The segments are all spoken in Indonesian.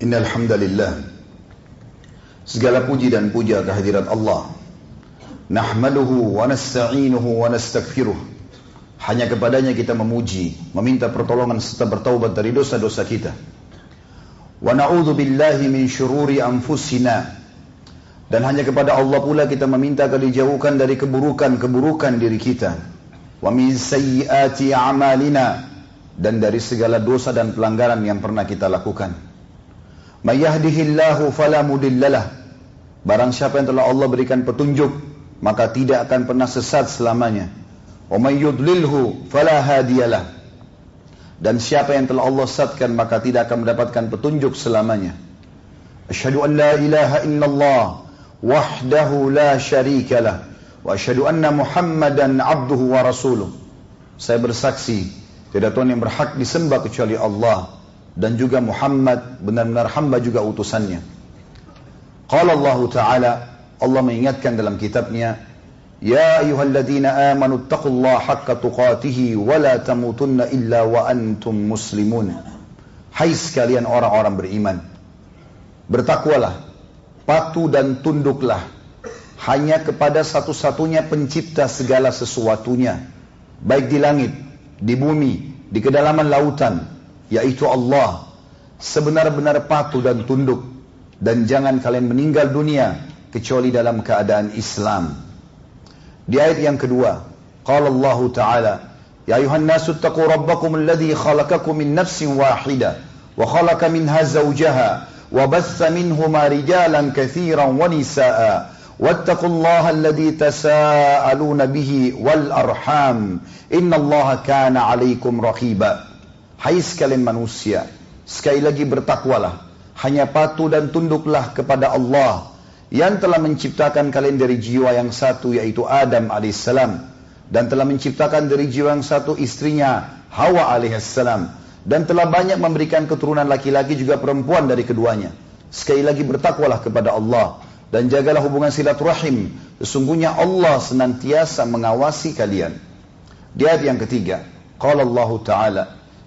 Innal hamdalillah. Segala puji dan puja kehadirat Allah. Nahmaduhu wa nasta'inuhu wa nastaghfiruh. Hanya kepadanya kita memuji Meminta pertolongan serta bertaubat dari dosa-dosa kita. Wa na'udhu billahi min syururi anfusina. Dan hanya kepada Allah pula kita meminta agar dijauhkan dari keburukan-keburukan diri kita. Wa min sayyiati amalina. Dan dari segala dosa dan pelanggaran yang pernah kita lakukan May yahdihillahu fala mudillalah. Barang siapa yang telah Allah berikan petunjuk, maka tidak akan pernah sesat selamanya. Wa may yudlilhu fala hadiyalah. Dan siapa yang telah Allah sesatkan maka tidak akan mendapatkan petunjuk selamanya. Asyhadu an la ilaha illallah wahdahu la syarika lah wa asyhadu anna Muhammadan abduhu wa rasuluh. Saya bersaksi tidak Tuhan yang berhak disembah kecuali Allah dan juga Muhammad benar-benar hamba juga utusannya. Qala Allah Ta'ala Allah mengingatkan dalam kitabnya Ya ayyuhalladzina amanu taqullaha haqqa tuqatih wa la tamutunna illa wa antum muslimun. Hai sekalian orang-orang beriman, bertakwalah, patuh dan tunduklah hanya kepada satu-satunya pencipta segala sesuatunya, baik di langit, di bumi, di kedalaman lautan, yaitu Allah sebenar-benar patuh dan tunduk dan jangan kalian meninggal dunia kecuali dalam keadaan Islam. Di ayat yang kedua, qala Allah Ta'ala, Ya ayuhan nasu taqu rabbakum alladhi khalaqakum min nafsin wahida wa khalaqa minha zawjaha wa batha minhuma rijalan kathiran wa nisaa واتقوا الله الذي تساءلون به والأرحام إن الله كان عليكم رقيبا Hai sekalian manusia, sekali lagi bertakwalah. Hanya patuh dan tunduklah kepada Allah yang telah menciptakan kalian dari jiwa yang satu yaitu Adam alaihissalam dan telah menciptakan dari jiwa yang satu istrinya Hawa alaihissalam dan telah banyak memberikan keturunan laki-laki juga perempuan dari keduanya. Sekali lagi bertakwalah kepada Allah dan jagalah hubungan silaturahim. Sesungguhnya Allah senantiasa mengawasi kalian. Di ayat yang ketiga, qala Allah Ta'ala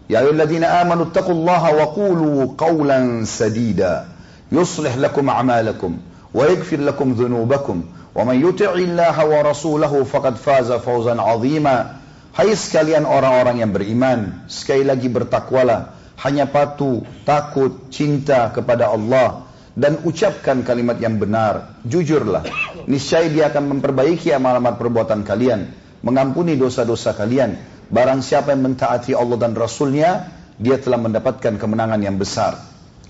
يا أيها الذين آمنوا اتقوا الله وقولوا قولا سديدا يصلح لكم أعمالكم ويغفر لكم ذنوبكم ومن يطع الله ورسوله فقد فاز فوزا عظيما Hai sekalian orang-orang yang beriman, sekali lagi bertakwalah, hanya patuh, takut, cinta kepada Allah dan ucapkan kalimat yang benar, jujurlah. Niscaya dia akan memperbaiki amal-amal perbuatan kalian, mengampuni dosa-dosa kalian Barang siapa yang mentaati Allah dan Rasulnya, dia telah mendapatkan kemenangan yang besar.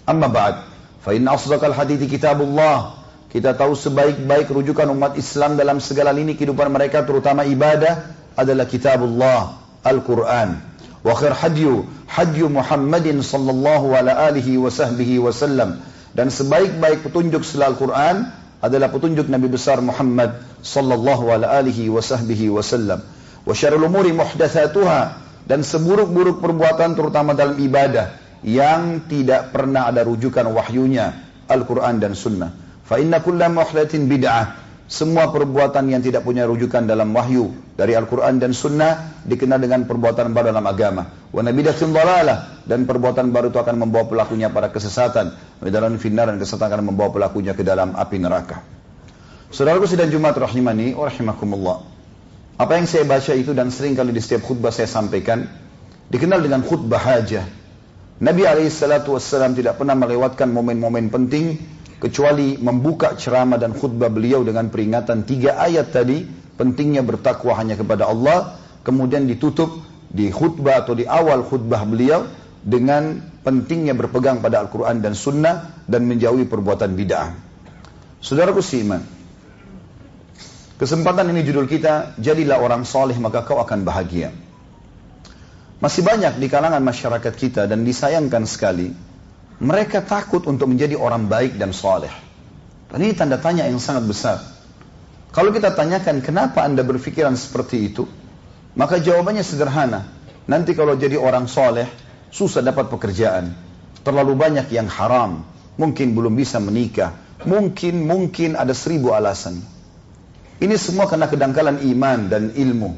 Amma ba'd, fa inna asdaqal hadithi kitabullah. Kita tahu sebaik-baik rujukan umat Islam dalam segala lini kehidupan mereka, terutama ibadah, adalah kitabullah, Al-Quran. Wa khair hadyu, hadyu Muhammadin sallallahu ala alihi wa sahbihi wa sallam. Dan sebaik-baik petunjuk setelah Al-Quran adalah petunjuk Nabi besar Muhammad sallallahu ala alihi wa sahbihi wa sallam wa umuri dan seburuk-buruk perbuatan terutama dalam ibadah yang tidak pernah ada rujukan wahyunya Al-Quran dan Sunnah. Fa inna kulla muhdatsin bid'ah. Semua perbuatan yang tidak punya rujukan dalam wahyu dari Al-Quran dan Sunnah dikenal dengan perbuatan baru dalam agama. Dalalah dan perbuatan baru itu akan membawa pelakunya pada kesesatan. Dalam finnar dan kesesatan akan membawa pelakunya ke dalam api neraka. Saudaraku sidang Jumat rahimani wa rahimakumullah. Apa yang saya baca itu dan sering kali di setiap khutbah saya sampaikan dikenal dengan khutbah hajah. Nabi SAW tidak pernah melewatkan momen-momen penting kecuali membuka ceramah dan khutbah beliau dengan peringatan tiga ayat tadi pentingnya bertakwa hanya kepada Allah kemudian ditutup di khutbah atau di awal khutbah beliau dengan pentingnya berpegang pada Al-Quran dan Sunnah dan menjauhi perbuatan bid'ah. Saudaraku seiman, Kesempatan ini judul kita, jadilah orang soleh maka kau akan bahagia. Masih banyak di kalangan masyarakat kita dan disayangkan sekali, mereka takut untuk menjadi orang baik dan soleh. Dan ini tanda tanya yang sangat besar. Kalau kita tanyakan kenapa anda berpikiran seperti itu, maka jawabannya sederhana. Nanti kalau jadi orang soleh, susah dapat pekerjaan. Terlalu banyak yang haram. Mungkin belum bisa menikah. Mungkin, mungkin ada seribu alasan. Ini semua karena kedangkalan iman dan ilmu.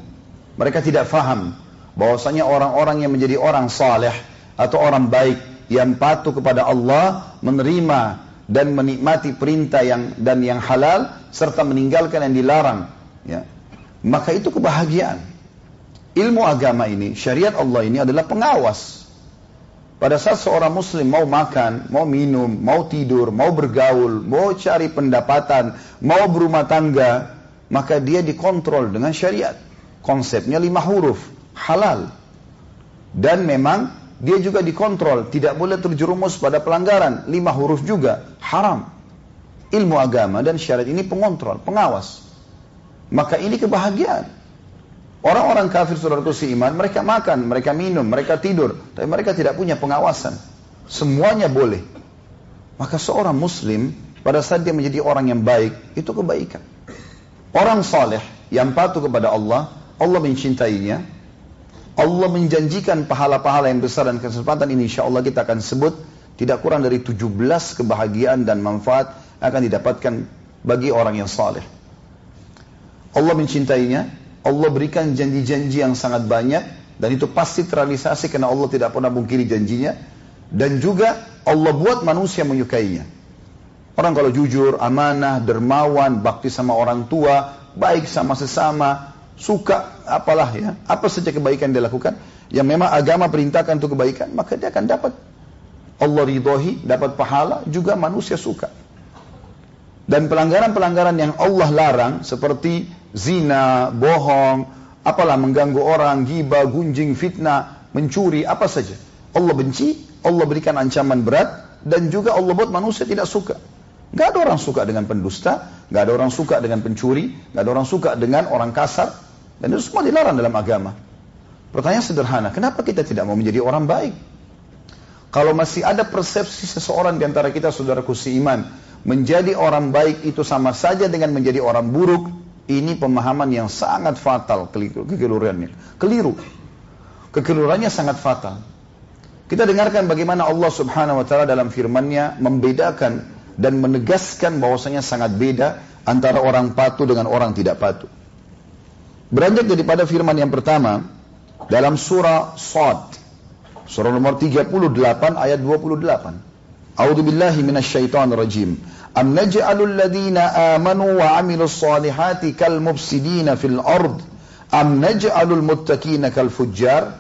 Mereka tidak faham bahwasanya orang-orang yang menjadi orang saleh atau orang baik yang patuh kepada Allah, menerima dan menikmati perintah yang dan yang halal serta meninggalkan yang dilarang, ya. Maka itu kebahagiaan. Ilmu agama ini, syariat Allah ini adalah pengawas. Pada saat seorang muslim mau makan, mau minum, mau tidur, mau bergaul, mau cari pendapatan, mau berumah tangga, maka dia dikontrol dengan syariat. Konsepnya lima huruf, halal. Dan memang dia juga dikontrol, tidak boleh terjerumus pada pelanggaran. Lima huruf juga, haram. Ilmu agama dan syariat ini pengontrol, pengawas. Maka ini kebahagiaan. Orang-orang kafir saudaraku iman, mereka makan, mereka minum, mereka tidur. Tapi mereka tidak punya pengawasan. Semuanya boleh. Maka seorang muslim, pada saat dia menjadi orang yang baik, itu kebaikan. Orang saleh yang patuh kepada Allah, Allah mencintainya, Allah menjanjikan pahala-pahala yang besar dan kesempatan ini insya Allah kita akan sebut tidak kurang dari 17 kebahagiaan dan manfaat akan didapatkan bagi orang yang saleh. Allah mencintainya, Allah berikan janji-janji yang sangat banyak dan itu pasti terrealisasi karena Allah tidak pernah mungkiri janjinya dan juga Allah buat manusia menyukainya. Orang kalau jujur, amanah, dermawan, bakti sama orang tua, baik sama sesama, suka apalah ya, apa saja kebaikan dia lakukan, yang memang agama perintahkan untuk kebaikan, maka dia akan dapat Allah ridhohi, dapat pahala, juga manusia suka. Dan pelanggaran-pelanggaran yang Allah larang seperti zina, bohong, apalah mengganggu orang, giba, gunjing, fitnah, mencuri, apa saja. Allah benci, Allah berikan ancaman berat, dan juga Allah buat manusia tidak suka. Gak ada orang suka dengan pendusta, gak ada orang suka dengan pencuri, gak ada orang suka dengan orang kasar, dan itu semua dilarang dalam agama. Pertanyaan sederhana, kenapa kita tidak mau menjadi orang baik? Kalau masih ada persepsi seseorang di antara kita saudaraku seiman, menjadi orang baik itu sama saja dengan menjadi orang buruk, ini pemahaman yang sangat fatal kekeliruannya. Keliru. Kekeliruannya sangat fatal. Kita dengarkan bagaimana Allah Subhanahu wa taala dalam firman-Nya membedakan dan menegaskan bahwasanya sangat beda antara orang patuh dengan orang tidak patuh. Beranjak daripada firman yang pertama dalam surah Sad. Surah nomor 38 ayat 28. A'udzu billahi minasyaitonir rajim. Am naj'alul ladzina amanu wa 'amilus solihati kal mufsidina fil ard am naj'alul muttaqina kal fujjar?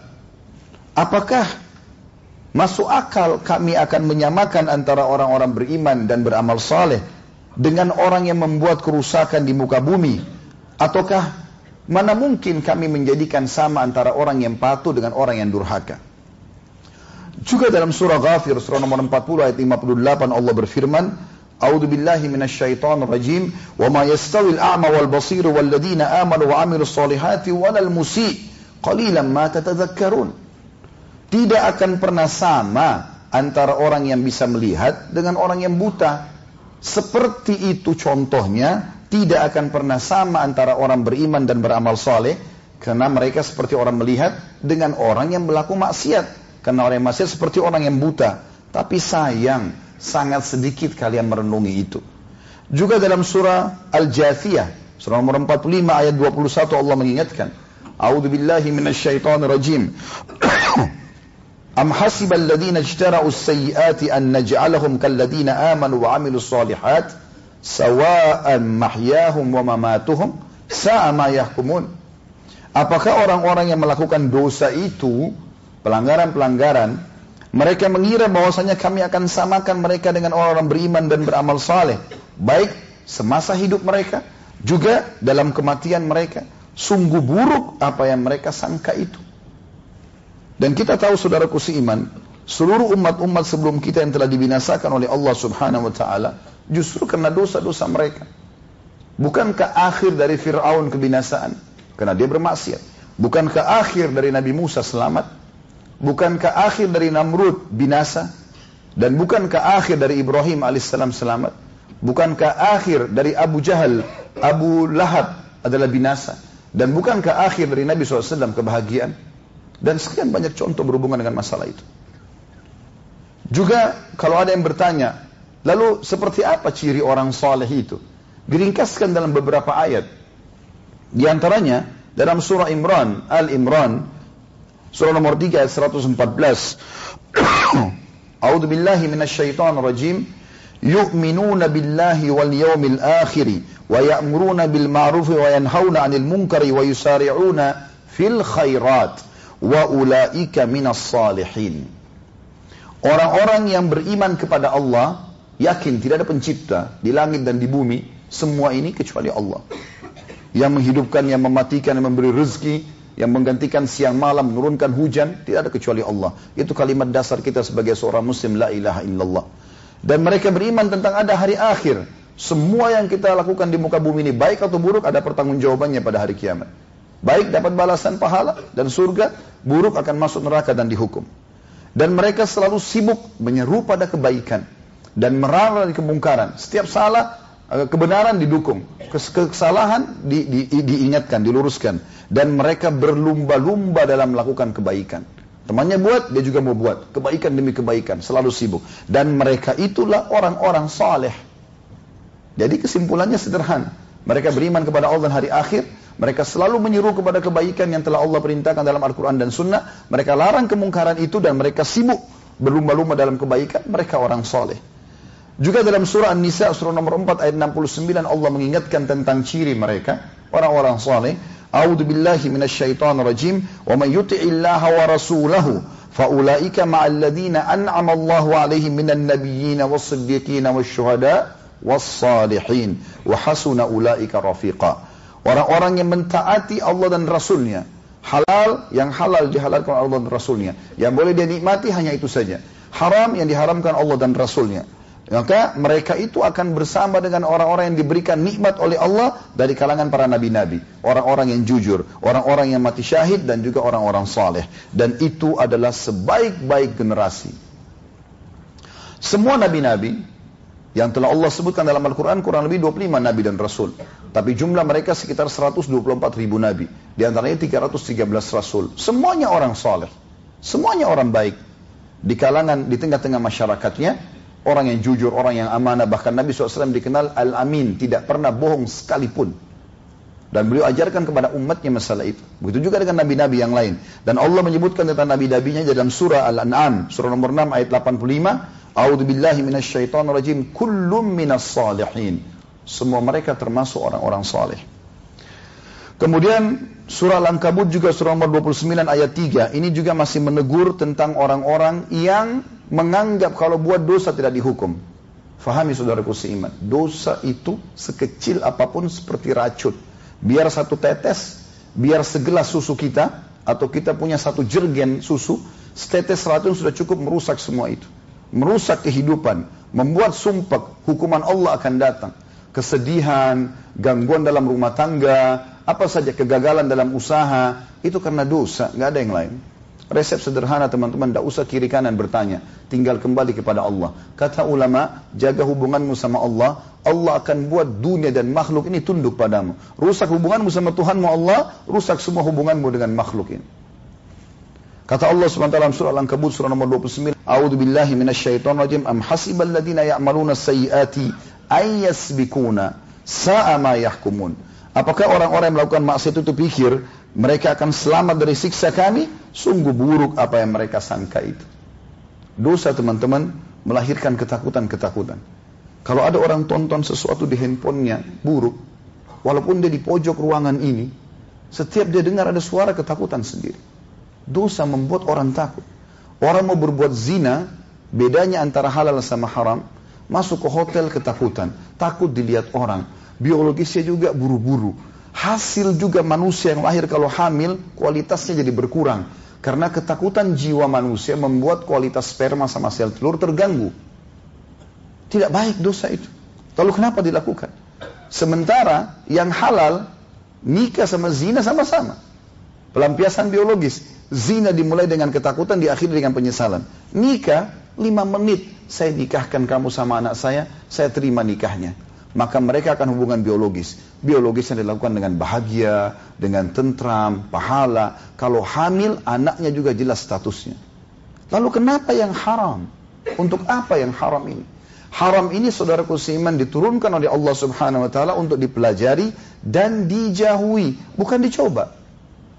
Apakah masuk akal kami akan menyamakan antara orang-orang beriman dan beramal saleh dengan orang yang membuat kerusakan di muka bumi ataukah Mana mungkin kami menjadikan sama antara orang yang patuh dengan orang yang durhaka. Juga dalam surah Ghafir surah nomor 40 ayat 58 Allah berfirman, A'udzu billahi minasyaitonir rajim, wa ma yastawi al-a'ma wal basir wal ladina amanu wa 'amilus solihati walal musi' qalilan ma tatadhakkarun. Tidak akan pernah sama antara orang yang bisa melihat dengan orang yang buta. Seperti itu contohnya tidak akan pernah sama antara orang beriman dan beramal soleh karena mereka seperti orang melihat dengan orang yang berlaku maksiat. Karena orang yang maksiat seperti orang yang buta. Tapi sayang sangat sedikit kalian merenungi itu. Juga dalam surah Al-Jathiyah surah nomor 45 ayat 21 Allah mengingatkan A'udzu Am hasibal ladzina ijtara'u kal ladzina amanu wa 'amilus solihat sawa'an mahyahum wa mamatuhum sa'a ma yahkumun. Apakah orang-orang yang melakukan dosa itu, pelanggaran-pelanggaran, mereka mengira bahwasanya kami akan samakan mereka dengan orang-orang beriman dan beramal saleh, baik semasa hidup mereka, juga dalam kematian mereka. Sungguh buruk apa yang mereka sangka itu. Dan kita tahu saudaraku seiman, seluruh umat-umat sebelum kita yang telah dibinasakan oleh Allah Subhanahu wa taala Justru karena dosa-dosa mereka. Bukankah akhir dari Fir'aun kebinasaan? Karena dia bermaksiat. Bukankah akhir dari Nabi Musa selamat? Bukankah akhir dari Namrud binasa? Dan bukankah akhir dari Ibrahim alaihissalam selamat? Bukankah akhir dari Abu Jahal, Abu Lahab adalah binasa? Dan bukankah akhir dari Nabi SAW kebahagiaan? Dan sekian banyak contoh berhubungan dengan masalah itu. Juga kalau ada yang bertanya, Lalu seperti apa ciri orang saleh itu? Diringkaskan dalam beberapa ayat. Di antaranya dalam surah Imran, Al Imran, surah nomor 3 ayat 114. A'udzu billahi minasyaitonir rajim. Billahi wal yawmil akhir wa ya'muruna bil ma'ruf wa yanhauna 'anil munkari wa ulaika minas salihin. Orang-orang yang beriman kepada Allah yakin tidak ada pencipta di langit dan di bumi semua ini kecuali Allah. Yang menghidupkan, yang mematikan, yang memberi rezeki, yang menggantikan siang malam, menurunkan hujan, tidak ada kecuali Allah. Itu kalimat dasar kita sebagai seorang muslim, la ilaha illallah. Dan mereka beriman tentang ada hari akhir. Semua yang kita lakukan di muka bumi ini, baik atau buruk, ada pertanggungjawabannya pada hari kiamat. Baik dapat balasan pahala dan surga, buruk akan masuk neraka dan dihukum. Dan mereka selalu sibuk menyeru pada kebaikan dan melarang dari kemungkaran. Setiap salah, eh, kebenaran didukung, kesalahan di, di, diingatkan, diluruskan. Dan mereka berlumba-lumba dalam melakukan kebaikan. Temannya buat, dia juga mau buat. Kebaikan demi kebaikan, selalu sibuk. Dan mereka itulah orang-orang saleh. Jadi kesimpulannya sederhana. Mereka beriman kepada Allah dan hari akhir, mereka selalu menyeru kepada kebaikan yang telah Allah perintahkan dalam Al-Quran dan Sunnah. Mereka larang kemungkaran itu dan mereka sibuk berlumba-lumba dalam kebaikan. Mereka orang soleh. Juga dalam surah An-Nisa surah nomor 4 ayat 69 Allah mengingatkan tentang ciri mereka. Orang-orang soleh. A'udhu billahi minasyaitan rajim. Wa man yuti'illaha wa rasulahu. Fa'ulaika ma'alladina an'ama Allahu alaihim minan nabiyyin was-siddiqin was-syuhada was-salihin. Wa hasuna ulaika rafiqa. Orang-orang yang mentaati Allah dan Rasulnya. Halal, yang halal dihalalkan Allah dan Rasulnya. Yang boleh dia nikmati hanya itu saja. Haram yang diharamkan Allah dan Rasulnya. Maka mereka itu akan bersama dengan orang-orang yang diberikan nikmat oleh Allah dari kalangan para nabi-nabi. Orang-orang yang jujur, orang-orang yang mati syahid dan juga orang-orang saleh. Dan itu adalah sebaik-baik generasi. Semua nabi-nabi yang telah Allah sebutkan dalam Al-Quran kurang lebih 25 nabi dan rasul. Tapi jumlah mereka sekitar 124 ribu nabi. Di antaranya 313 rasul. Semuanya orang saleh. Semuanya orang baik. Di kalangan, di tengah-tengah masyarakatnya, orang yang jujur, orang yang amanah. Bahkan Nabi SAW dikenal Al-Amin. Tidak pernah bohong sekalipun. Dan beliau ajarkan kepada umatnya masalah itu. Begitu juga dengan nabi-nabi yang lain. Dan Allah menyebutkan tentang nabi-nabinya dalam surah Al-An'am, surah nomor 6 ayat 85. A'udzu billahi minasyaitonir rajim. Kullum minas salihin. Semua mereka termasuk orang-orang saleh. Kemudian surah Al-Ankabut juga surah nomor 29 ayat 3 ini juga masih menegur tentang orang-orang yang menganggap kalau buat dosa tidak dihukum. Fahami saudaraku seiman, dosa itu sekecil apa pun seperti racun. Biar satu tetes, biar segelas susu kita atau kita punya satu jergen susu, setetes racun sudah cukup merusak semua itu merusak kehidupan, membuat sumpah, hukuman Allah akan datang. Kesedihan, gangguan dalam rumah tangga, apa saja kegagalan dalam usaha, itu karena dosa, nggak ada yang lain. Resep sederhana teman-teman, tidak usah kiri kanan bertanya. Tinggal kembali kepada Allah. Kata ulama, jaga hubunganmu sama Allah. Allah akan buat dunia dan makhluk ini tunduk padamu. Rusak hubunganmu sama Tuhanmu Allah, rusak semua hubunganmu dengan makhluk ini. Kata Allah SWT dalam surah Al-Ankabut surah nomor 29, A'udzu billahi minasyaitonir rajim. Am hasibal ladzina ya'maluna sayyiati ay sa'a ma yahkumun. Apakah orang-orang yang melakukan maksiat itu pikir mereka akan selamat dari siksa kami? Sungguh buruk apa yang mereka sangka itu. Dosa teman-teman melahirkan ketakutan-ketakutan. Kalau ada orang tonton sesuatu di handphonenya buruk, walaupun dia di pojok ruangan ini, setiap dia dengar ada suara ketakutan sendiri. Dosa membuat orang takut. Orang mau berbuat zina, bedanya antara halal sama haram, masuk ke hotel ketakutan, takut dilihat orang. Biologisnya juga buru-buru. Hasil juga manusia yang lahir kalau hamil, kualitasnya jadi berkurang. Karena ketakutan jiwa manusia membuat kualitas sperma sama sel telur terganggu. Tidak baik dosa itu. Lalu kenapa dilakukan? Sementara yang halal, nikah sama zina sama-sama. Pelampiasan biologis. Zina dimulai dengan ketakutan, diakhiri dengan penyesalan. Nikah, lima menit saya nikahkan kamu sama anak saya, saya terima nikahnya. Maka mereka akan hubungan biologis. Biologis yang dilakukan dengan bahagia, dengan tentram, pahala. Kalau hamil, anaknya juga jelas statusnya. Lalu kenapa yang haram? Untuk apa yang haram ini? Haram ini saudaraku seiman diturunkan oleh Allah subhanahu wa ta'ala untuk dipelajari dan dijauhi. Bukan dicoba.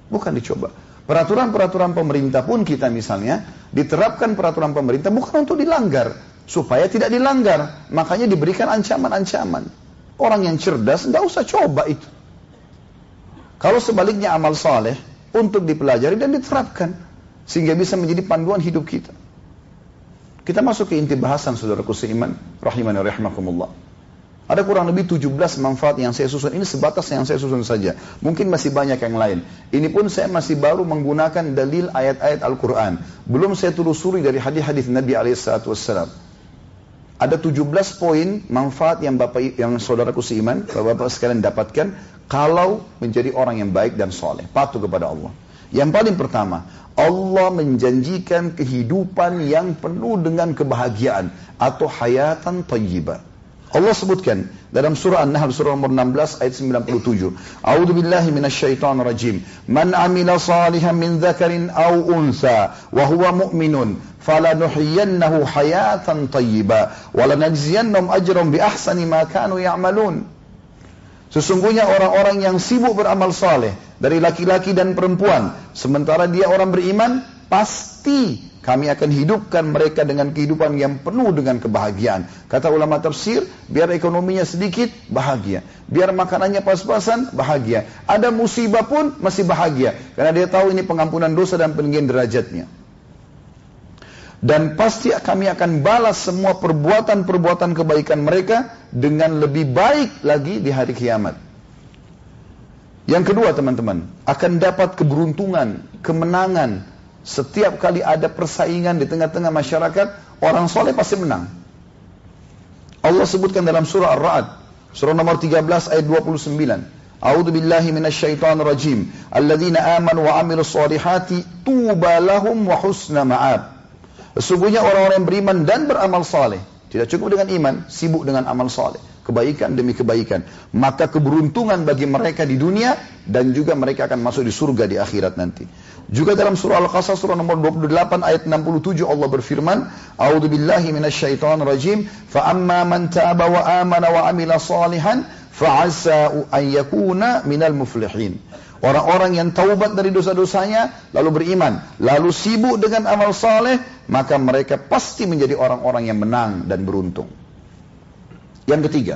Bukan dicoba. Peraturan-peraturan pemerintah pun kita misalnya Diterapkan peraturan pemerintah bukan untuk dilanggar, supaya tidak dilanggar. Makanya diberikan ancaman-ancaman. Orang yang cerdas nggak usah coba itu. Kalau sebaliknya amal saleh untuk dipelajari dan diterapkan sehingga bisa menjadi panduan hidup kita. Kita masuk ke inti bahasan saudaraku seiman rahimani rahimakumullah. Ada kurang lebih 17 manfaat yang saya susun. Ini sebatas yang saya susun saja. Mungkin masih banyak yang lain. Ini pun saya masih baru menggunakan dalil ayat-ayat Al-Quran. Belum saya telusuri dari hadis-hadis Nabi SAW. Ada 17 poin manfaat yang bapak yang saudaraku seiman, bapak-bapak sekalian dapatkan kalau menjadi orang yang baik dan soleh, patuh kepada Allah. Yang paling pertama, Allah menjanjikan kehidupan yang penuh dengan kebahagiaan atau hayatan tayyibah. Allah sebutkan dalam surah An-Nahl surah nomor 16 ayat 97. A'udzu billahi minasyaitonir rajim. Man 'amila salihan min dzakarin aw untha wa huwa mu'minun falanuhyiyannahu hayatan thayyibah wa lanajziyannahum ajran bi ahsani ma kanu ya'malun. Sesungguhnya orang-orang yang sibuk beramal saleh dari laki-laki dan perempuan sementara dia orang beriman pasti kami akan hidupkan mereka dengan kehidupan yang penuh dengan kebahagiaan. Kata ulama tafsir, biar ekonominya sedikit, bahagia. Biar makanannya pas-pasan, bahagia. Ada musibah pun masih bahagia. Karena dia tahu ini pengampunan dosa dan peninggian derajatnya. Dan pasti kami akan balas semua perbuatan-perbuatan kebaikan mereka dengan lebih baik lagi di hari kiamat. Yang kedua teman-teman, akan dapat keberuntungan, kemenangan, setiap kali ada persaingan di tengah-tengah masyarakat, orang soleh pasti menang. Allah sebutkan dalam surah Ar-Ra'd, surah nomor 13 ayat 29. A'udzu billahi minasyaitonir rajim. Alladzina amanu wa 'amilus solihati tuba lahum wa husna ma'ab. Sesungguhnya orang-orang yang beriman dan beramal saleh, tidak cukup dengan iman, sibuk dengan amal saleh kebaikan demi kebaikan. Maka keberuntungan bagi mereka di dunia dan juga mereka akan masuk di surga di akhirat nanti. Juga dalam surah Al-Qasas surah nomor 28 ayat 67 Allah berfirman, "A'udzu billahi minasyaitonir rajim, fa amma man taaba wa amana wa amila salihan fa 'asa an yakuna minal muflihin." Orang-orang yang taubat dari dosa-dosanya lalu beriman, lalu sibuk dengan amal saleh, maka mereka pasti menjadi orang-orang yang menang dan beruntung. Yang ketiga,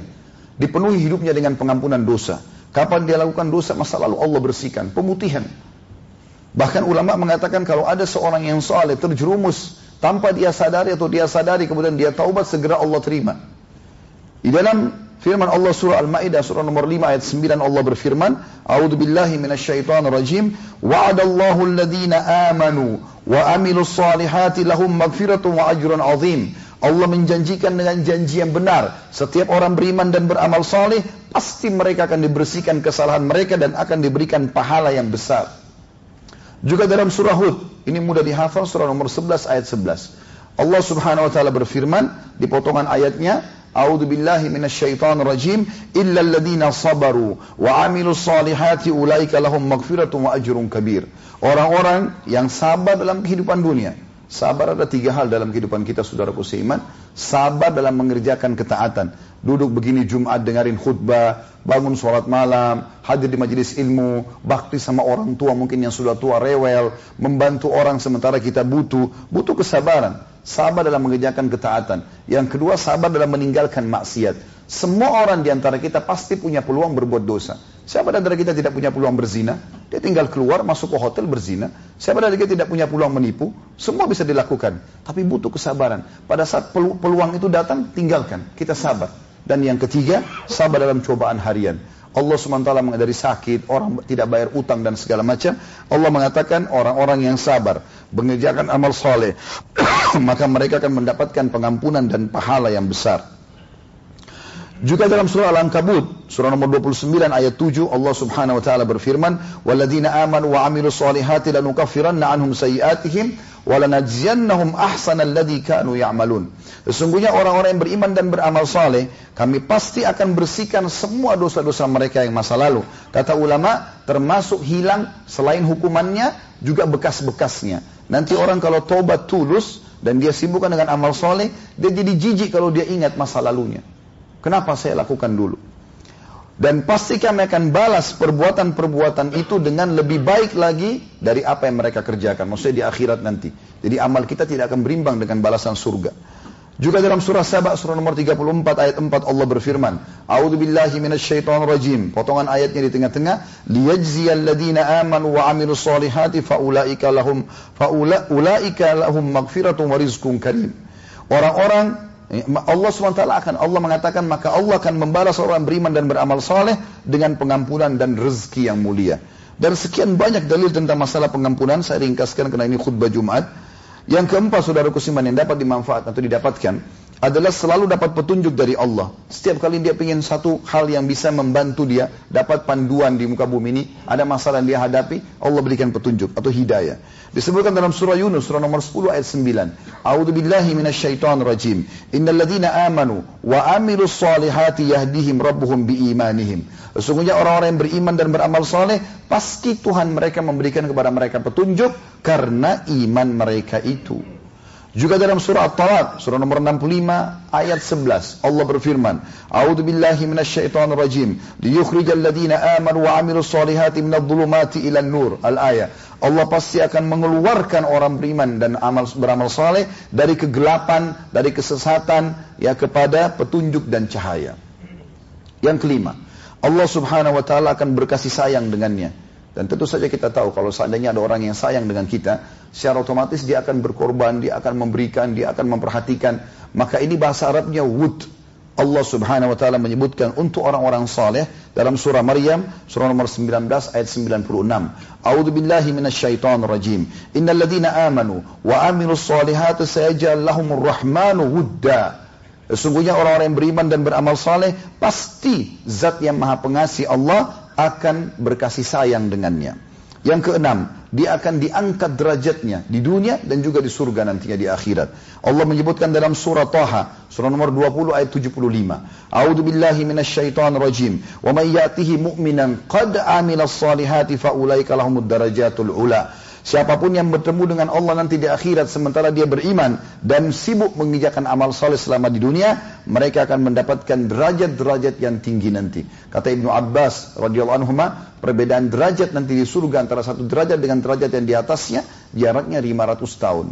dipenuhi hidupnya dengan pengampunan dosa. Kapan dia lakukan dosa masa lalu Allah bersihkan, pemutihan. Bahkan ulama mengatakan kalau ada seorang yang soleh terjerumus tanpa dia sadari atau dia sadari kemudian dia taubat segera Allah terima. Di dalam firman Allah surah Al-Maidah surah nomor 5 ayat 9 Allah berfirman, "A'udzu billahi minasyaitonir rajim. Wa'adallahu alladhina amanu wa amilus solihati lahum magfiratun wa ajrun 'azim." Allah menjanjikan dengan janji yang benar. Setiap orang beriman dan beramal saleh, pasti mereka akan dibersihkan kesalahan mereka dan akan diberikan pahala yang besar. Juga dalam surah Hud, ini mudah dihafal surah nomor 11 ayat 11. Allah Subhanahu wa taala berfirman di potongan ayatnya, A'udzu billahi minasyaitonir rajim, illa alladziina sabaru wa 'amilus salihati ulaika lahum maghfiratun wa ajrun kabir. Orang-orang yang sabar dalam kehidupan dunia, Sabar ada tiga hal dalam kehidupan kita saudaraku seiman. Sabar dalam mengerjakan ketaatan. Duduk begini Jumat dengerin khutbah, bangun sholat malam, hadir di majelis ilmu, bakti sama orang tua mungkin yang sudah tua rewel, membantu orang sementara kita butuh, butuh kesabaran. Sabar dalam mengerjakan ketaatan. Yang kedua sabar dalam meninggalkan maksiat. Semua orang di antara kita pasti punya peluang berbuat dosa. Siapa dari kita tidak punya peluang berzina? Dia tinggal keluar masuk ke hotel berzina. Siapa dari kita tidak punya peluang menipu? Semua bisa dilakukan. Tapi butuh kesabaran. Pada saat peluang itu datang, tinggalkan. Kita sabar. Dan yang ketiga, sabar dalam cobaan harian. Allah SWT dari sakit, orang tidak bayar utang dan segala macam. Allah mengatakan orang-orang yang sabar, mengerjakan amal soleh, maka mereka akan mendapatkan pengampunan dan pahala yang besar. Juga dalam surah Al-Ankabut, surah nomor 29 ayat 7, Allah Subhanahu wa taala berfirman, "Walladzina amanu wa 'amilus solihati lanukaffiranna 'anhum sayi'atihim wa lanajziyannahum ahsanal ladzi kanu ya'malun." Sesungguhnya orang-orang yang beriman dan beramal saleh, kami pasti akan bersihkan semua dosa-dosa mereka yang masa lalu. Kata ulama, termasuk hilang selain hukumannya juga bekas-bekasnya. Nanti orang kalau tobat tulus dan dia sibukkan dengan amal soleh, dia jadi jijik kalau dia ingat masa lalunya. Kenapa saya lakukan dulu? Dan pasti kami akan balas perbuatan-perbuatan itu dengan lebih baik lagi dari apa yang mereka kerjakan. Maksudnya di akhirat nanti. Jadi amal kita tidak akan berimbang dengan balasan surga. Juga dalam surah Sabah surah nomor 34 ayat 4 Allah berfirman, A'udzu billahi minasyaitonir rajim. Potongan ayatnya di tengah-tengah, liyajziyal ladzina amanu wa amilus solihati faulaika lahum faulaika lahum wa karim. Orang-orang Allah SWT akan Allah mengatakan maka Allah akan membalas orang beriman dan beramal soleh dengan pengampunan dan rezeki yang mulia. Dan sekian banyak dalil tentang masalah pengampunan saya ringkaskan karena ini khutbah Jumat. Yang keempat saudara kusiman yang dapat dimanfaatkan atau didapatkan adalah selalu dapat petunjuk dari Allah. Setiap kali dia ingin satu hal yang bisa membantu dia dapat panduan di muka bumi ini, ada masalah yang dia hadapi, Allah berikan petunjuk atau hidayah. Disebutkan dalam surah Yunus surah nomor 10 ayat 9. A'udzu billahi minasyaitonir rajim. Innal amanu wa amilus solihati yahdihim rabbuhum biimanihim. Sesungguhnya orang-orang yang beriman dan beramal soleh, pasti Tuhan mereka memberikan kepada mereka petunjuk karena iman mereka itu. Juga dalam surah At-Talaq, surah nomor 65 ayat 11, Allah berfirman, "A'udzu billahi minasyaitonir rajim, liyukhrijal ladzina amanu wa 'amilus solihati minadh dhulumati ilan nur." Al-ayah. Allah pasti akan mengeluarkan orang beriman dan amal beramal saleh dari kegelapan, dari kesesatan ya kepada petunjuk dan cahaya. Yang kelima, Allah Subhanahu wa taala akan berkasih sayang dengannya dan tentu saja kita tahu kalau seandainya ada orang yang sayang dengan kita, secara otomatis dia akan berkorban, dia akan memberikan, dia akan memperhatikan. Maka ini bahasa Arabnya wud. Allah subhanahu wa ta'ala menyebutkan untuk orang-orang saleh dalam surah Maryam, surah nomor 19 ayat 96. A'udhu billahi minasyaitan rajim. Innal ladhina amanu wa amilus salihati sayajal lahumur rahmanu wudda. Sesungguhnya orang-orang yang beriman dan beramal saleh pasti zat yang maha pengasih Allah akan berkasih sayang dengannya. Yang keenam, dia akan diangkat derajatnya di dunia dan juga di surga nantinya di akhirat. Allah menyebutkan dalam surah Taha, surah nomor 20 ayat 75. A'udzu billahi minasyaitonir rajim. Wa may ya'tihi mu'minan qad amila salihati fa ulaika lahumud darajatul ula. Siapa pun yang bertemu dengan Allah nanti di akhirat sementara dia beriman dan sibuk mengerjakan amal soleh selama di dunia, mereka akan mendapatkan derajat-derajat yang tinggi nanti. Kata Ibnu Abbas radhiyallahu anhu, perbedaan derajat nanti di surga antara satu derajat dengan derajat yang di atasnya jaraknya 500 tahun.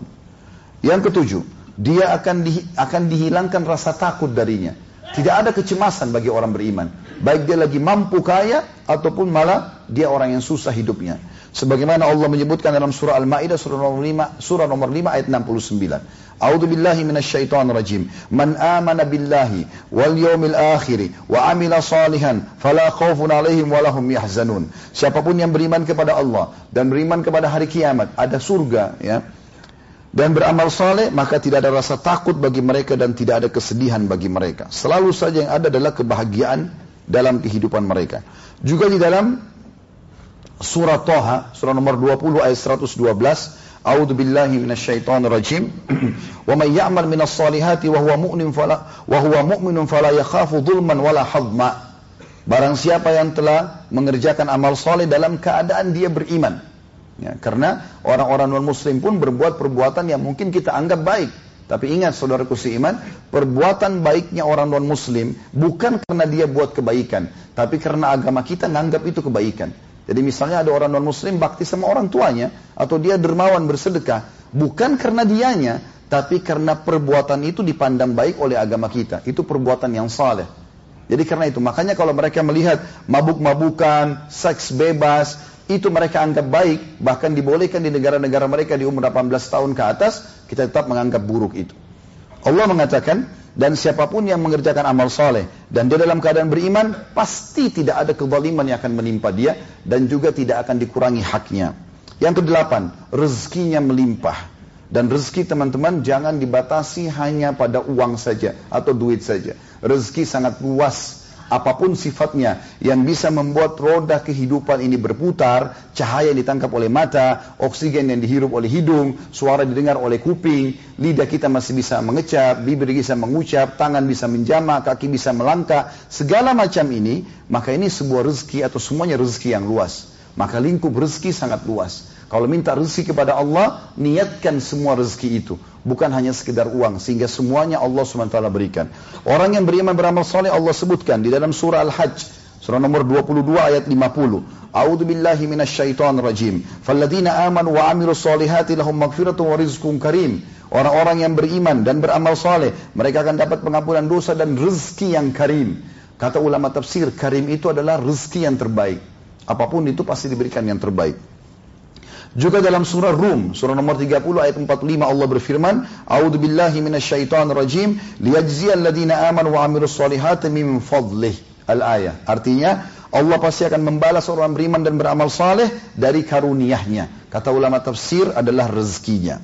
Yang ketujuh, dia akan di, akan dihilangkan rasa takut darinya. Tidak ada kecemasan bagi orang beriman. Baik dia lagi mampu kaya ataupun malah dia orang yang susah hidupnya. Sebagaimana Allah menyebutkan dalam surah Al-Maidah surah nomor 5 surah nomor 5 ayat 69. A'udzu billahi minasyaitonir rajim. Man amana billahi wal yawmil akhir wa amila salihan fala khaufun alaihim wa lahum yahzanun. Siapa pun yang beriman kepada Allah dan beriman kepada hari kiamat, ada surga ya. Dan beramal saleh maka tidak ada rasa takut bagi mereka dan tidak ada kesedihan bagi mereka. Selalu saja yang ada adalah kebahagiaan dalam kehidupan mereka. Juga di dalam surah Toha, surah nomor 20 ayat 112, A'udzu billahi minasyaitonir rajim. Wa may ya'mal minas salihati wa huwa mu'min fala wa huwa mu'minun fala yakhafu dhulman wala hadma. Barang siapa yang telah mengerjakan amal soleh dalam keadaan dia beriman. Ya, karena orang-orang non-muslim pun berbuat perbuatan yang mungkin kita anggap baik. Tapi ingat saudaraku seiman, perbuatan baiknya orang non-muslim bukan karena dia buat kebaikan. Tapi karena agama kita nganggap itu kebaikan. Jadi misalnya ada orang non-muslim bakti sama orang tuanya, atau dia dermawan bersedekah, bukan karena dianya, tapi karena perbuatan itu dipandang baik oleh agama kita. Itu perbuatan yang saleh. Jadi karena itu, makanya kalau mereka melihat mabuk-mabukan, seks bebas, itu mereka anggap baik, bahkan dibolehkan di negara-negara mereka di umur 18 tahun ke atas, kita tetap menganggap buruk itu. Allah mengatakan, dan siapa pun yang mengerjakan amal soleh dan dia dalam keadaan beriman pasti tidak ada kezaliman yang akan menimpa dia dan juga tidak akan dikurangi haknya. Yang kedelapan, rezekinya melimpah. Dan rezeki teman-teman jangan dibatasi hanya pada uang saja atau duit saja. Rezeki sangat luas apa pun sifatnya yang bisa membuat roda kehidupan ini berputar, cahaya yang ditangkap oleh mata, oksigen yang dihirup oleh hidung, suara didengar oleh kuping, lidah kita masih bisa mengecap, bibir bisa mengucap, tangan bisa menjama, kaki bisa melangkah, segala macam ini, maka ini sebuah rezeki atau semuanya rezeki yang luas. Maka lingkup rezeki sangat luas. Kalau minta rezeki kepada Allah, niatkan semua rezeki itu. Bukan hanya sekedar uang, sehingga semuanya Allah SWT berikan. Orang yang beriman beramal soleh Allah sebutkan di dalam surah Al-Hajj, Surah nomor 22 ayat 50. A'udzu billahi minasyaitonir rajim. Falladzina amanu wa amilus solihati lahum maghfiratun wa rizqun karim. Orang-orang yang beriman dan beramal saleh, mereka akan dapat pengampunan dosa dan rezeki yang karim. Kata ulama tafsir, karim itu adalah rezeki yang terbaik. Apa pun itu pasti diberikan yang terbaik. Juga dalam surah Rum, surah nomor 30 ayat 45 Allah berfirman, "A'udzu billahi minasyaitonir rajim, liyajziyal amanu wa amilus solihati min fadlih." Al-ayah. Artinya, Allah pasti akan membalas orang beriman dan beramal saleh dari karunia-Nya. Kata ulama tafsir adalah rezekinya.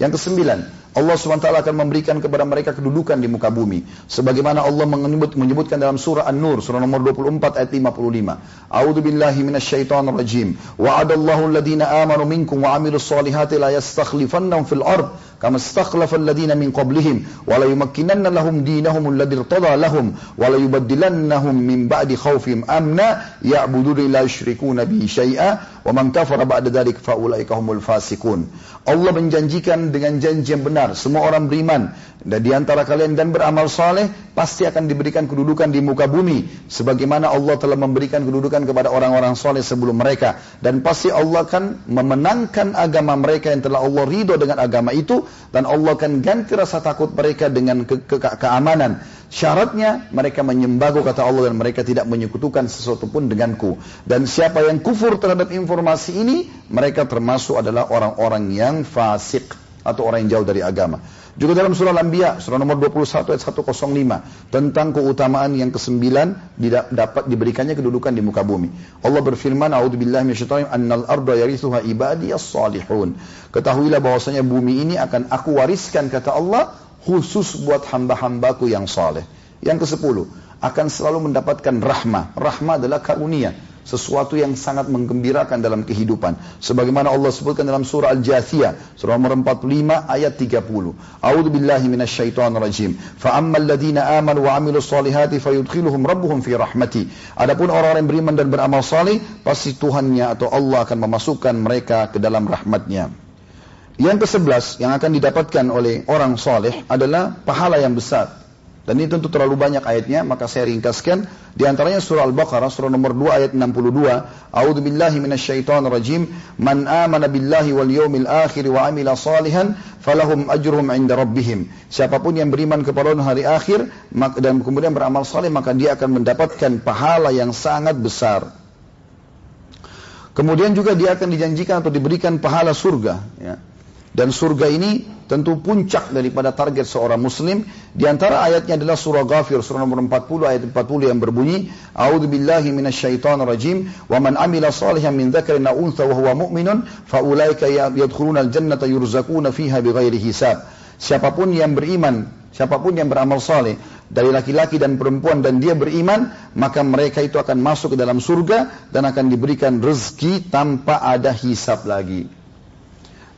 Yang kesembilan, Allah SWT akan memberikan kepada mereka kedudukan di muka bumi. Sebagaimana Allah menyebut, menyebutkan dalam surah An-Nur, surah nomor 24 ayat 55. A'udhu billahi minasyaitonir rajim. Wa'adallahu alladhina amanu minkum wa amilus salihati la yastakhlifannahum fil ard kama istakhlafa alladhina min qablihim wa la yumakkinanna lahum dinahum alladhi irtada lahum wa la yubaddilannahum min ba'di khawfihim amna ya'buduna la yushrikuna bihi syai'a kafara ba'da dhalik fa ulaika humul fasikun. Allah menjanjikan dengan janji yang benar semua orang beriman. Dan di antara kalian dan beramal saleh pasti akan diberikan kedudukan di muka bumi. Sebagaimana Allah telah memberikan kedudukan kepada orang-orang saleh sebelum mereka. Dan pasti Allah akan memenangkan agama mereka yang telah Allah ridho dengan agama itu. Dan Allah akan ganti rasa takut mereka dengan ke ke keamanan syaratnya mereka menyembahku kata Allah dan mereka tidak menyekutukan sesuatu pun denganku dan siapa yang kufur terhadap informasi ini mereka termasuk adalah orang-orang yang fasik atau orang yang jauh dari agama. Juga dalam surah Al-Anbiya, surah nomor 21 ayat 105 tentang keutamaan yang kesembilan dapat diberikannya kedudukan di muka bumi. Allah berfirman, "A'udzubillahi minasyaitonir annal arda yarithuha ibadiyas salihun." Ketahuilah bahwasanya bumi ini akan aku wariskan kata Allah khusus buat hamba-hambaku yang saleh. Yang ke-10, akan selalu mendapatkan rahmah. Rahmah adalah karunia sesuatu yang sangat menggembirakan dalam kehidupan. Sebagaimana Allah sebutkan dalam surah Al-Jathiyah, surah nomor 45 ayat 30. A'udzu billahi minasyaitonir rajim. Fa ammal amanu wa amilus solihati fayudkhiluhum rabbuhum fi rahmati. Adapun orang-orang yang beriman dan beramal saleh, pasti Tuhannya atau Allah akan memasukkan mereka ke dalam rahmatnya. Yang ke-11 yang akan didapatkan oleh orang saleh adalah pahala yang besar dan ini tentu terlalu banyak ayatnya, maka saya ringkaskan. Di antaranya surah Al-Baqarah, surah nomor 2 ayat 62. A'udhu billahi minasyaitan rajim. Man amana billahi wal yawmil akhir wa amila salihan, falahum ajruhum inda rabbihim. Siapa pun yang beriman kepada hari akhir, dan kemudian beramal saleh, maka dia akan mendapatkan pahala yang sangat besar. Kemudian juga dia akan dijanjikan atau diberikan pahala surga. Ya. Dan surga ini tentu puncak daripada target seorang muslim. Di antara ayatnya adalah surah Ghafir, surah nomor 40 ayat 40 yang berbunyi, A'udzu billahi minasyaitonir rajim, wa man amila salihan min dzakarin aw untha wa huwa mu'minun, fa ulaika ya-, yadkhuluna al-jannata yurzaquna fiha bighairi hisab. Siapa pun yang beriman, siapa pun yang beramal saleh dari laki-laki dan perempuan dan dia beriman, maka mereka itu akan masuk ke dalam surga dan akan diberikan rezeki tanpa ada hisab lagi.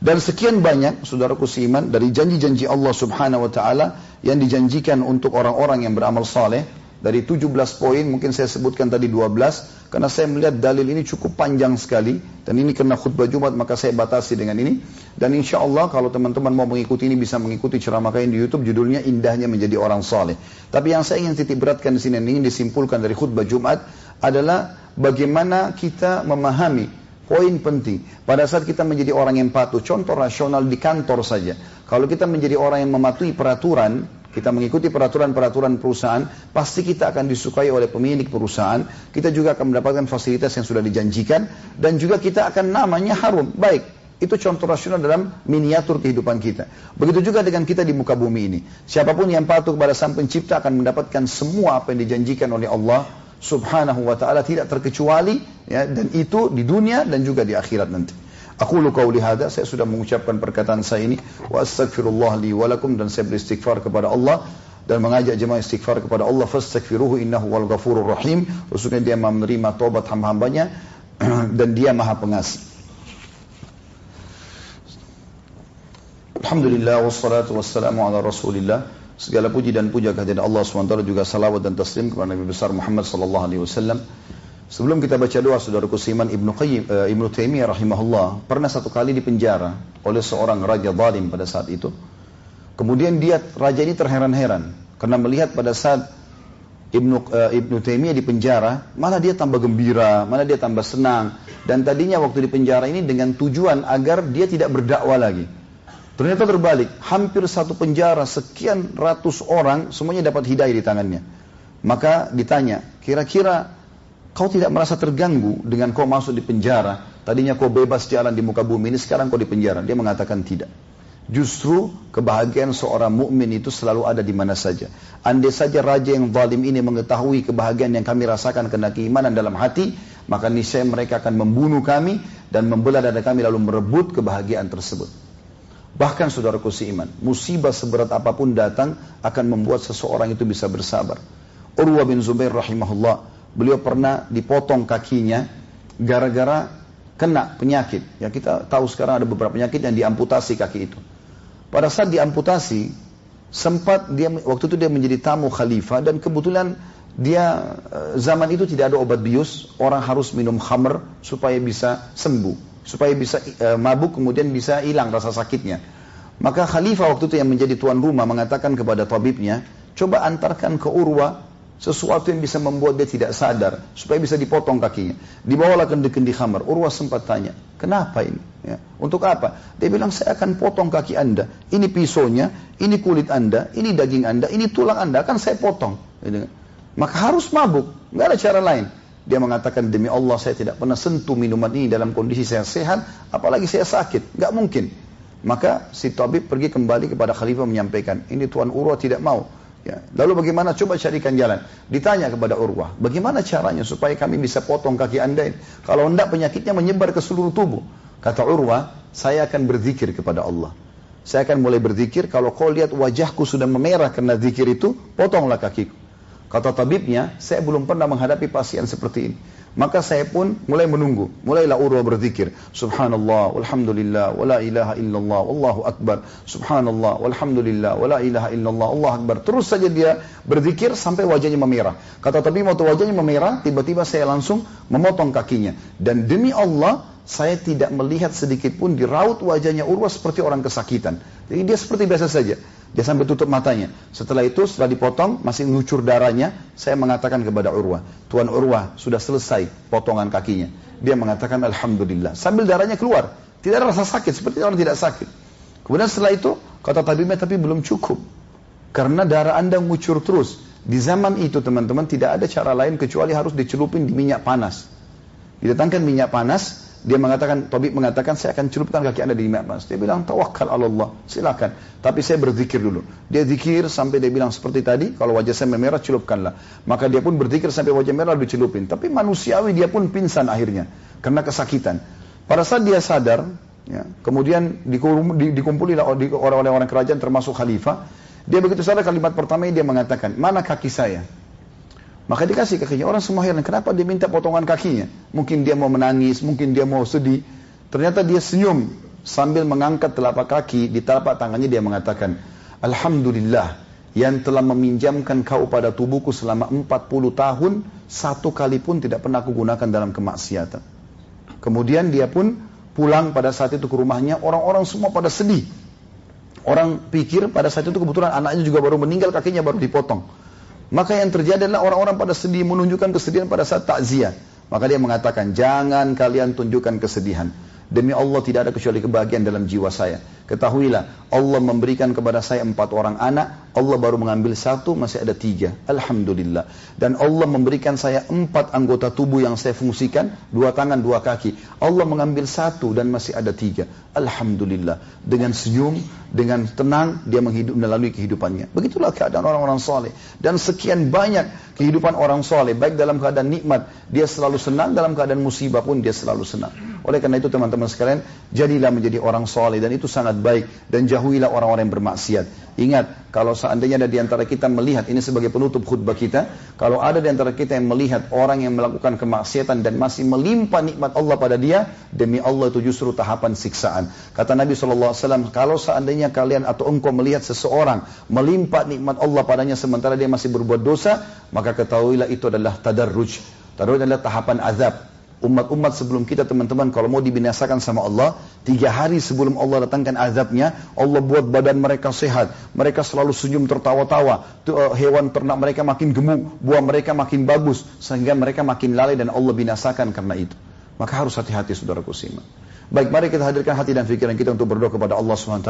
Dan sekian banyak saudaraku seiman dari janji-janji Allah Subhanahu wa taala yang dijanjikan untuk orang-orang yang beramal saleh dari 17 poin mungkin saya sebutkan tadi 12 karena saya melihat dalil ini cukup panjang sekali dan ini karena khutbah Jumat maka saya batasi dengan ini dan insya Allah kalau teman-teman mau mengikuti ini bisa mengikuti ceramah kain di YouTube judulnya indahnya menjadi orang saleh. Tapi yang saya ingin titik beratkan di sini yang ingin disimpulkan dari khutbah Jumat adalah bagaimana kita memahami Poin penting, pada saat kita menjadi orang yang patuh, contoh rasional di kantor saja. Kalau kita menjadi orang yang mematuhi peraturan, kita mengikuti peraturan-peraturan perusahaan, pasti kita akan disukai oleh pemilik perusahaan, kita juga akan mendapatkan fasilitas yang sudah dijanjikan, dan juga kita akan namanya harum. Baik, itu contoh rasional dalam miniatur kehidupan kita. Begitu juga dengan kita di muka bumi ini. Siapa pun yang patuh kepada sang pencipta akan mendapatkan semua apa yang dijanjikan oleh Allah subhanahu wa ta'ala tidak terkecuali ya, dan itu di dunia dan juga di akhirat nanti. Aku lu qauli hada, saya sudah mengucapkan perkataan saya ini wa astaghfirullah li wa lakum dan saya beristighfar kepada Allah dan mengajak jemaah istighfar kepada Allah fastaghfiruhu innahu wal ghafurur rahim. Khususnya dia menerima taubat hamba-hambanya dan dia maha pengasih. Alhamdulillah wassalatu wassalamu ala Rasulillah Segala puji dan puja kehadirat Allah SWT juga salawat dan taslim kepada Nabi besar Muhammad sallallahu alaihi wasallam. Sebelum kita baca doa saudaraku Siman Ibnu Qayyim uh, Ibnu Taimiyah rahimahullah pernah satu kali dipenjara oleh seorang raja zalim pada saat itu. Kemudian dia raja ini terheran-heran karena melihat pada saat Ibnu uh, Ibnu Taimiyah di penjara, malah dia tambah gembira, malah dia tambah senang. Dan tadinya waktu di penjara ini dengan tujuan agar dia tidak berdakwah lagi. Ternyata terbalik, hampir satu penjara sekian ratus orang semuanya dapat hidayah di tangannya. Maka ditanya, kira-kira kau tidak merasa terganggu dengan kau masuk di penjara? Tadinya kau bebas jalan di muka bumi ini, sekarang kau di penjara. Dia mengatakan tidak. Justru kebahagiaan seorang mukmin itu selalu ada di mana saja. Andai saja raja yang zalim ini mengetahui kebahagiaan yang kami rasakan karena keimanan dalam hati, maka niscaya mereka akan membunuh kami dan membelah dada kami lalu merebut kebahagiaan tersebut. Bahkan saudaraku seiman, musibah seberat apa pun datang akan membuat seseorang itu bisa bersabar. Urwa bin Zubair rahimahullah, beliau pernah dipotong kakinya gara-gara kena penyakit. Ya kita tahu sekarang ada beberapa penyakit yang diamputasi kaki itu. Pada saat diamputasi, sempat dia waktu itu dia menjadi tamu khalifah dan kebetulan dia eh, zaman itu tidak ada obat bius, orang harus minum khamr supaya bisa sembuh, supaya bisa e, mabuk kemudian bisa hilang rasa sakitnya. Maka khalifah waktu itu yang menjadi tuan rumah mengatakan kepada tabibnya, coba antarkan ke Urwa sesuatu yang bisa membuat dia tidak sadar supaya bisa dipotong kakinya. Dibawalah kendi-kendi khamar. Urwah sempat tanya, kenapa ini? Ya. Untuk apa? Dia bilang saya akan potong kaki anda. Ini pisaunya, ini kulit anda, ini daging anda, ini tulang anda akan saya potong. Maka harus mabuk, nggak ada cara lain. Dia mengatakan demi Allah saya tidak pernah sentuh minuman ini dalam kondisi saya sehat, apalagi saya sakit, nggak mungkin. Maka si tabib pergi kembali kepada khalifah menyampaikan, ini tuan Urwah tidak mau. Ya. Lalu bagaimana? Coba carikan jalan. Ditanya kepada Urwah, bagaimana caranya supaya kami bisa potong kaki anda? Kalau tidak penyakitnya menyebar ke seluruh tubuh. Kata Urwah, saya akan berzikir kepada Allah. Saya akan mulai berzikir, kalau kau lihat wajahku sudah memerah karena zikir itu, potonglah kakiku. Kata tabibnya, saya belum pernah menghadapi pasien seperti ini. Maka saya pun mulai menunggu. Mulailah Urwa berzikir. Subhanallah, walhamdulillah, wala ilaha illallah, wallahu akbar. Subhanallah, walhamdulillah, wala ilaha illallah, Allah akbar. Terus saja dia berzikir sampai wajahnya memerah. Kata tapi waktu wajahnya memerah, tiba-tiba saya langsung memotong kakinya. Dan demi Allah, saya tidak melihat sedikit pun di raut wajahnya Urwa seperti orang kesakitan. Jadi dia seperti biasa saja. Dia sampai tutup matanya. Setelah itu, setelah dipotong, masih ngucur darahnya, saya mengatakan kepada Urwah, Tuan Urwah, sudah selesai potongan kakinya. Dia mengatakan Alhamdulillah. Sambil darahnya keluar. Tidak ada rasa sakit, seperti orang tidak sakit. Kemudian setelah itu, kata tabibnya, tapi belum cukup. Karena darah anda ngucur terus. Di zaman itu, teman-teman, tidak ada cara lain kecuali harus dicelupin di minyak panas. Didatangkan minyak panas, dia mengatakan, Tobik mengatakan, saya akan celupkan kaki anda di panas. Dia bilang, tawakal Allah, silakan. Tapi saya berzikir dulu. Dia zikir sampai dia bilang seperti tadi, kalau wajah saya memerah, celupkanlah. Maka dia pun berzikir sampai wajah merah dicelupin. Tapi manusiawi dia pun pingsan akhirnya. Karena kesakitan. Pada saat dia sadar, ya, kemudian dikumpulilah orang-orang kerajaan termasuk khalifah. Dia begitu sadar kalimat pertama dia mengatakan, mana kaki saya? Maka dikasih kakinya. Orang semua heran, kenapa dia minta potongan kakinya? Mungkin dia mau menangis, mungkin dia mau sedih. Ternyata dia senyum sambil mengangkat telapak kaki di telapak tangannya dia mengatakan, Alhamdulillah yang telah meminjamkan kau pada tubuhku selama 40 tahun, satu kali pun tidak pernah aku gunakan dalam kemaksiatan. Kemudian dia pun pulang pada saat itu ke rumahnya, orang-orang semua pada sedih. Orang pikir pada saat itu kebetulan anaknya juga baru meninggal, kakinya baru dipotong. Maka yang terjadi adalah orang-orang pada sedih menunjukkan kesedihan pada saat takziah. Maka dia mengatakan, jangan kalian tunjukkan kesedihan. Demi Allah tidak ada kecuali kebahagiaan dalam jiwa saya. Ketahuilah, Allah memberikan kepada saya empat orang anak, Allah baru mengambil satu, masih ada tiga. Alhamdulillah. Dan Allah memberikan saya empat anggota tubuh yang saya fungsikan, dua tangan, dua kaki. Allah mengambil satu dan masih ada tiga. Alhamdulillah. Dengan senyum, dengan tenang, dia menghidup melalui kehidupannya. Begitulah keadaan orang-orang soleh. Dan sekian banyak kehidupan orang soleh, baik dalam keadaan nikmat, dia selalu senang, dalam keadaan musibah pun dia selalu senang. Oleh karena itu teman-teman sekalian, jadilah menjadi orang soleh dan itu sangat baik dan jauhilah orang-orang yang bermaksiat. Ingat, kalau seandainya ada di antara kita melihat ini sebagai penutup khutbah kita, kalau ada di antara kita yang melihat orang yang melakukan kemaksiatan dan masih melimpah nikmat Allah pada dia, demi Allah itu justru tahapan siksaan. Kata Nabi SAW, kalau seandainya kalian atau engkau melihat seseorang melimpah nikmat Allah padanya sementara dia masih berbuat dosa, maka ketahuilah itu adalah tadarruj. Tadarruj adalah tahapan azab. umat-umat sebelum kita teman-teman kalau mau dibinasakan sama Allah tiga hari sebelum Allah datangkan azabnya Allah buat badan mereka sehat mereka selalu senyum tertawa-tawa eh, hewan ternak mereka makin gemuk buah mereka makin bagus sehingga mereka makin lalai dan Allah binasakan karena itu maka harus hati-hati saudaraku simak Baik, mari kita hadirkan hati dan pikiran kita untuk berdoa kepada Allah SWT.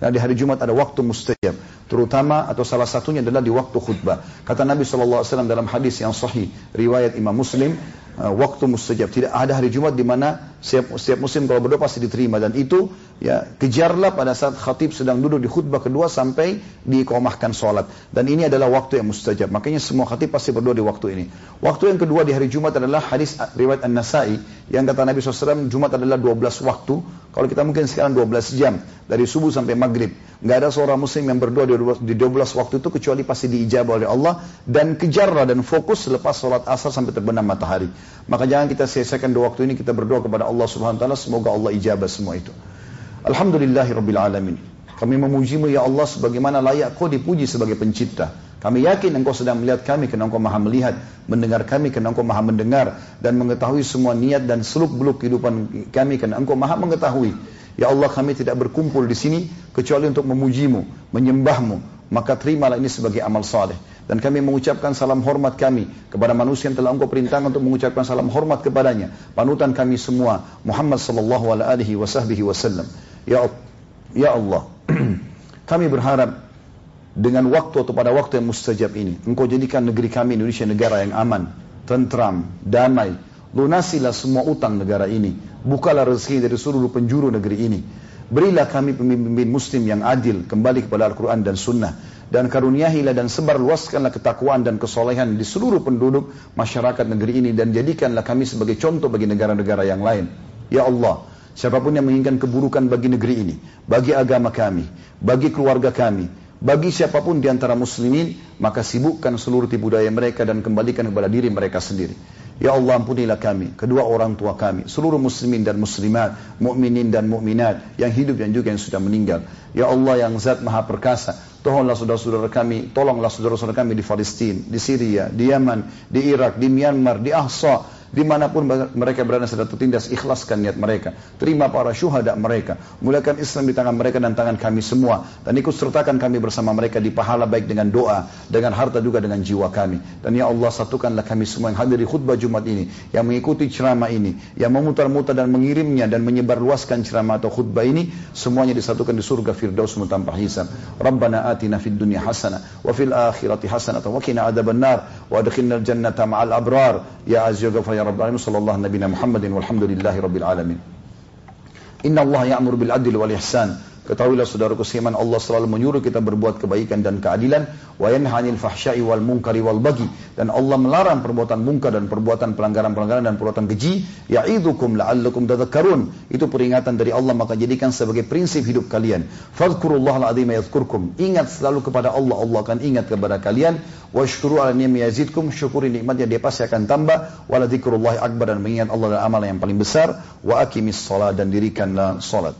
Karena di hari Jumat ada waktu mustajab. Terutama atau salah satunya adalah di waktu khutbah. Kata Nabi SAW dalam hadis yang sahih, riwayat Imam Muslim, waktu mustajab. Tidak ada hari Jumat di mana setiap, setiap muslim kalau berdoa pasti diterima. Dan itu ya kejarlah pada saat khatib sedang duduk di khutbah kedua sampai dikomahkan sholat. Dan ini adalah waktu yang mustajab. Makanya semua khatib pasti berdoa di waktu ini. Waktu yang kedua di hari Jumat adalah hadis riwayat An-Nasai yang kata Nabi SAW Jumat adalah 12 waktu. Kalau kita mungkin sekarang 12 jam dari subuh sampai maghrib. Nggak ada seorang muslim yang berdoa di 12 waktu itu kecuali pasti diijabah oleh Allah dan kejarlah dan fokus selepas sholat asar sampai terbenam matahari. Maka jangan kita sia-siakan dua waktu ini kita berdoa kepada Allah Subhanahu wa taala semoga Allah ijabah semua itu. Alhamdulillahirabbil alamin. Kami memujimu ya Allah sebagaimana layak kau dipuji sebagai pencipta. Kami yakin engkau sedang melihat kami karena engkau maha melihat. Mendengar kami karena engkau maha mendengar. Dan mengetahui semua niat dan seluk beluk kehidupan kami karena engkau maha mengetahui. Ya Allah kami tidak berkumpul di sini kecuali untuk memujimu, menyembahmu. Maka terimalah ini sebagai amal saleh. Dan kami mengucapkan salam hormat kami kepada manusia yang telah engkau perintahkan untuk mengucapkan salam hormat kepadanya. Panutan kami semua Muhammad sallallahu alaihi wasallam. Ya Ya Allah, kami berharap dengan waktu atau pada waktu yang mustajab ini. Engkau jadikan negeri kami Indonesia negara yang aman, tentram, damai. Lunasilah semua utang negara ini. Bukalah rezeki dari seluruh penjuru negeri ini. Berilah kami pemimpin muslim yang adil kembali kepada Al-Quran dan Sunnah. Dan karuniahilah dan sebar luaskanlah ketakwaan dan kesolehan di seluruh penduduk masyarakat negeri ini. Dan jadikanlah kami sebagai contoh bagi negara-negara yang lain. Ya Allah, siapa pun yang menginginkan keburukan bagi negeri ini, bagi agama kami, bagi keluarga kami, bagi siapa pun di antara muslimin, maka sibukkan seluruh tipu daya mereka dan kembalikan kepada diri mereka sendiri. Ya Allah ampunilah kami, kedua orang tua kami, seluruh muslimin dan muslimat, mukminin dan mukminat yang hidup dan juga yang sudah meninggal. Ya Allah yang zat maha perkasa, tolonglah saudara-saudara kami, tolonglah saudara-saudara kami di Palestina, di Syria, di Yaman, di Irak, di Myanmar, di Ahsa, Di mana pun mereka berada sedang tertindas, ikhlaskan niat mereka. Terima para syuhada mereka. Mulakan Islam di tangan mereka dan tangan kami semua. Dan ikut sertakan kami bersama mereka di pahala baik dengan doa, dengan harta juga dengan jiwa kami. Dan ya Allah satukanlah kami semua yang hadir di khutbah Jumat ini, yang mengikuti ceramah ini, yang memutar-mutar dan mengirimnya dan menyebarluaskan ceramah atau khutbah ini, semuanya disatukan di surga Firdaus tanpa hisab. Rabbana atina fid dunya hasanah wa fil akhirati hasanah wa qina adzabannar wa adkhilna al-jannata ma'al abrar. Ya azza wa رب العالمين صلى الله نبينا محمد والحمد لله رب العالمين. إن الله يأمر بالعدل والإحسان. Ketahuilah saudaraku seiman Allah selalu menyuruh kita berbuat kebaikan dan keadilan. Wa yanhanil fahsya'i wal munkari wal bagi dan Allah melarang perbuatan munkar dan perbuatan pelanggaran-pelanggaran dan perbuatan keji. Ya'idzukum la'allakum tadhakkarun. Itu peringatan dari Allah maka jadikan sebagai prinsip hidup kalian. Fadhkurullaha al-azim yadhkurkum. Ingat selalu kepada Allah. Allah akan ingat kepada kalian. Washkuru ala ni'am yazidkum. Syukuri nikmatnya dia pasti akan tambah. Wala dzikrullahi akbar. Dan mengingat Allah dan amal yang paling besar. Wa aqimis shalah dan dirikanlah salat